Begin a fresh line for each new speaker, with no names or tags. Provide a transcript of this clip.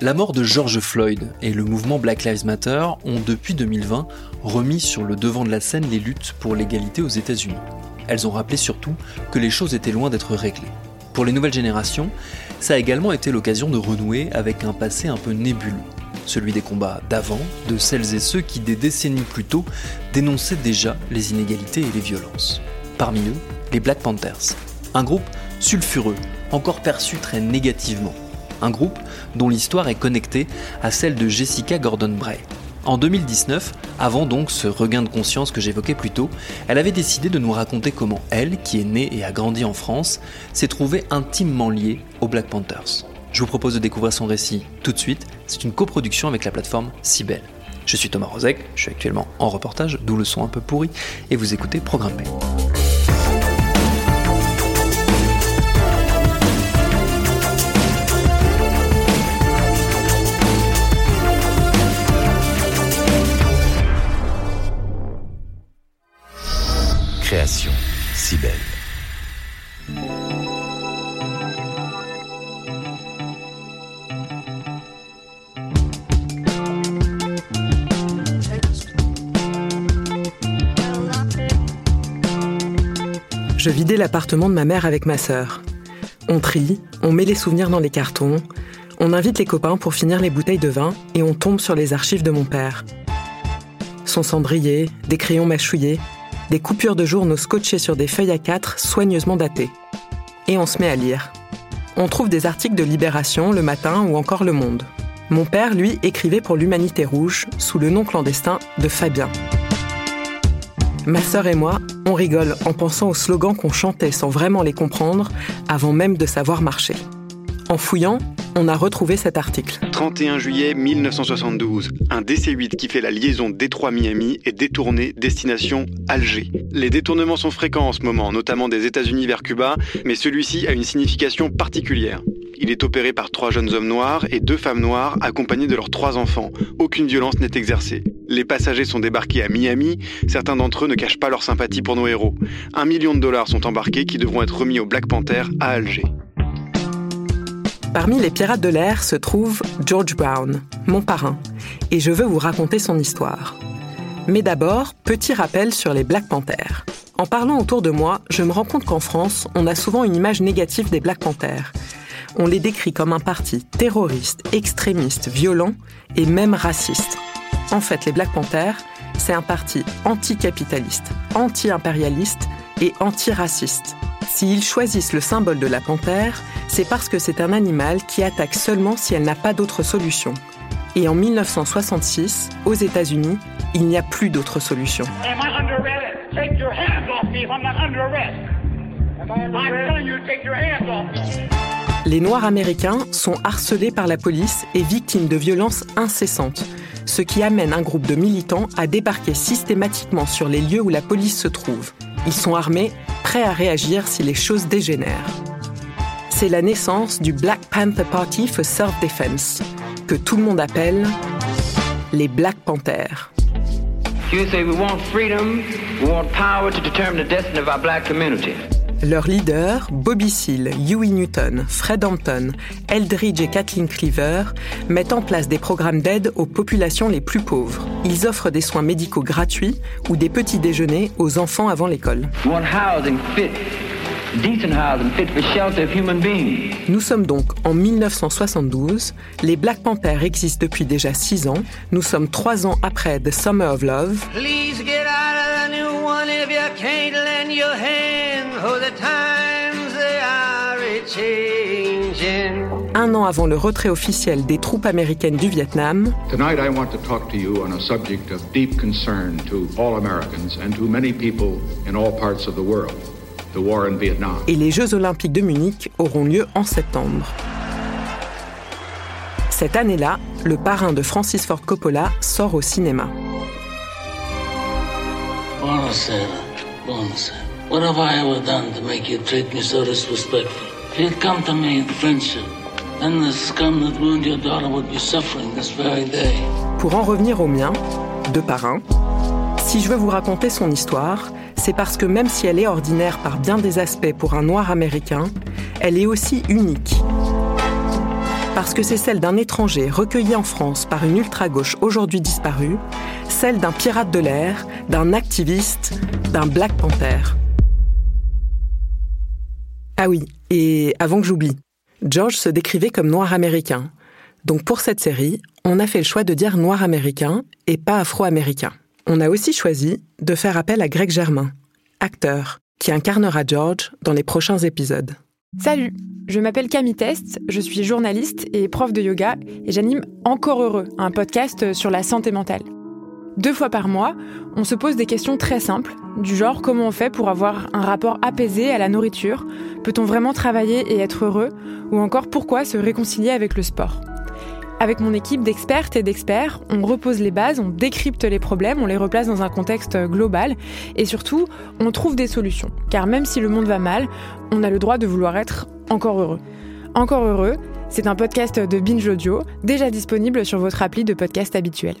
La mort de George Floyd et le mouvement Black Lives Matter ont depuis 2020 remis sur le devant de la scène les luttes pour l'égalité aux États-Unis. Elles ont rappelé surtout que les choses étaient loin d'être réglées. Pour les nouvelles générations, ça a également été l'occasion de renouer avec un passé un peu nébuleux, celui des combats d'avant, de celles et ceux qui, des décennies plus tôt, dénonçaient déjà les inégalités et les violences. Parmi eux, les Black Panthers, un groupe sulfureux, encore perçu très négativement. Un groupe dont l'histoire est connectée à celle de Jessica Gordon-Bray. En 2019, avant donc ce regain de conscience que j'évoquais plus tôt, elle avait décidé de nous raconter comment elle, qui est née et a grandi en France, s'est trouvée intimement liée aux Black Panthers. Je vous propose de découvrir son récit tout de suite. C'est une coproduction avec la plateforme Cybelle. Je suis Thomas Rozek, je suis actuellement en reportage, d'où le son un peu pourri, et vous écoutez Programme
Je vidais l'appartement de ma mère avec ma sœur. On trie, on met les souvenirs dans les cartons, on invite les copains pour finir les bouteilles de vin et on tombe sur les archives de mon père. Son cendrier, des crayons mâchouillés, des coupures de journaux scotchés sur des feuilles à quatre soigneusement datées. Et on se met à lire. On trouve des articles de Libération, Le Matin ou encore Le Monde. Mon père, lui, écrivait pour l'Humanité Rouge sous le nom clandestin de Fabien. Ma sœur et moi, on rigole en pensant aux slogans qu'on chantait sans vraiment les comprendre avant même de savoir marcher. En fouillant, on a retrouvé cet article.
31 juillet 1972, un DC-8 qui fait la liaison Détroit-Miami est détourné destination Alger. Les détournements sont fréquents en ce moment, notamment des États-Unis vers Cuba, mais celui-ci a une signification particulière. Il est opéré par trois jeunes hommes noirs et deux femmes noires accompagnés de leurs trois enfants. Aucune violence n'est exercée. Les passagers sont débarqués à Miami. Certains d'entre eux ne cachent pas leur sympathie pour nos héros. Un million de dollars sont embarqués qui devront être remis au Black Panther à Alger.
Parmi les pirates de l'air se trouve George Brown, mon parrain, et je veux vous raconter son histoire. Mais d'abord, petit rappel sur les Black Panthers. En parlant autour de moi, je me rends compte qu'en France, on a souvent une image négative des Black Panthers. On les décrit comme un parti terroriste, extrémiste, violent et même raciste. En fait, les Black Panthers, c'est un parti anticapitaliste, anti-impérialiste et anti-raciste. S'ils choisissent le symbole de la panthère, c'est parce que c'est un animal qui attaque seulement si elle n'a pas d'autre solution. Et en 1966, aux États-Unis, il n'y a plus d'autre solution. Les Noirs américains sont harcelés par la police et victimes de violences incessantes, ce qui amène un groupe de militants à débarquer systématiquement sur les lieux où la police se trouve. Ils sont armés, prêts à réagir si les choses dégénèrent. C'est la naissance du Black Panther Party for Self-Defense, que tout le monde appelle les Black Panthers. Leurs leaders, Bobby Seale, Huey Newton, Fred Hampton, Eldridge et Kathleen Cleaver, mettent en place des programmes d'aide aux populations les plus pauvres. Ils offrent des soins médicaux gratuits ou des petits déjeuners aux enfants avant l'école. Nous sommes donc en 1972. Les Black Panthers existent depuis déjà six ans. Nous sommes trois ans après The Summer of Love. Un an avant le retrait officiel des troupes américaines du Vietnam.
Tonight, I want to talk to you on a subject of deep concern to all Americans and to many people in all parts of the world. The war in Vietnam.
Et les Jeux olympiques de Munich auront lieu en septembre. Cette année-là, le parrain de Francis Ford Coppola sort au cinéma.
Buonasera, buonasera. What have I ever done to make you treat me so? If you'd come to me in friendship, then the scum that your daughter would be suffering this very day.
Pour en revenir au mien, de parrain, si je veux vous raconter son histoire, c'est parce que même si elle est ordinaire par bien des aspects pour un noir américain, elle est aussi unique. Parce que c'est celle d'un étranger recueilli en France par une ultra-gauche aujourd'hui disparue, celle d'un pirate de l'air, d'un activiste, d'un Black Panther. Ah oui, et avant que j'oublie, George se décrivait comme noir américain. Donc pour cette série, on a fait le choix de dire noir américain et pas afro-américain. On a aussi choisi de faire appel à Greg Germain, acteur, qui incarnera George dans les prochains épisodes.
Salut, je m'appelle Camille Test, je suis journaliste et prof de yoga et j'anime Encore Heureux, un podcast sur la santé mentale. Deux fois par mois, on se pose des questions très simples, du genre comment on fait pour avoir un rapport apaisé à la nourriture, peut-on vraiment travailler et être heureux, ou encore pourquoi se réconcilier avec le sport. Avec mon équipe d'expertes et d'experts, on repose les bases, on décrypte les problèmes, on les replace dans un contexte global et surtout, on trouve des solutions. Car même si le monde va mal, on a le droit de vouloir être encore heureux. Encore heureux, c'est un podcast de Binge Audio, déjà disponible sur votre appli de podcast habituel.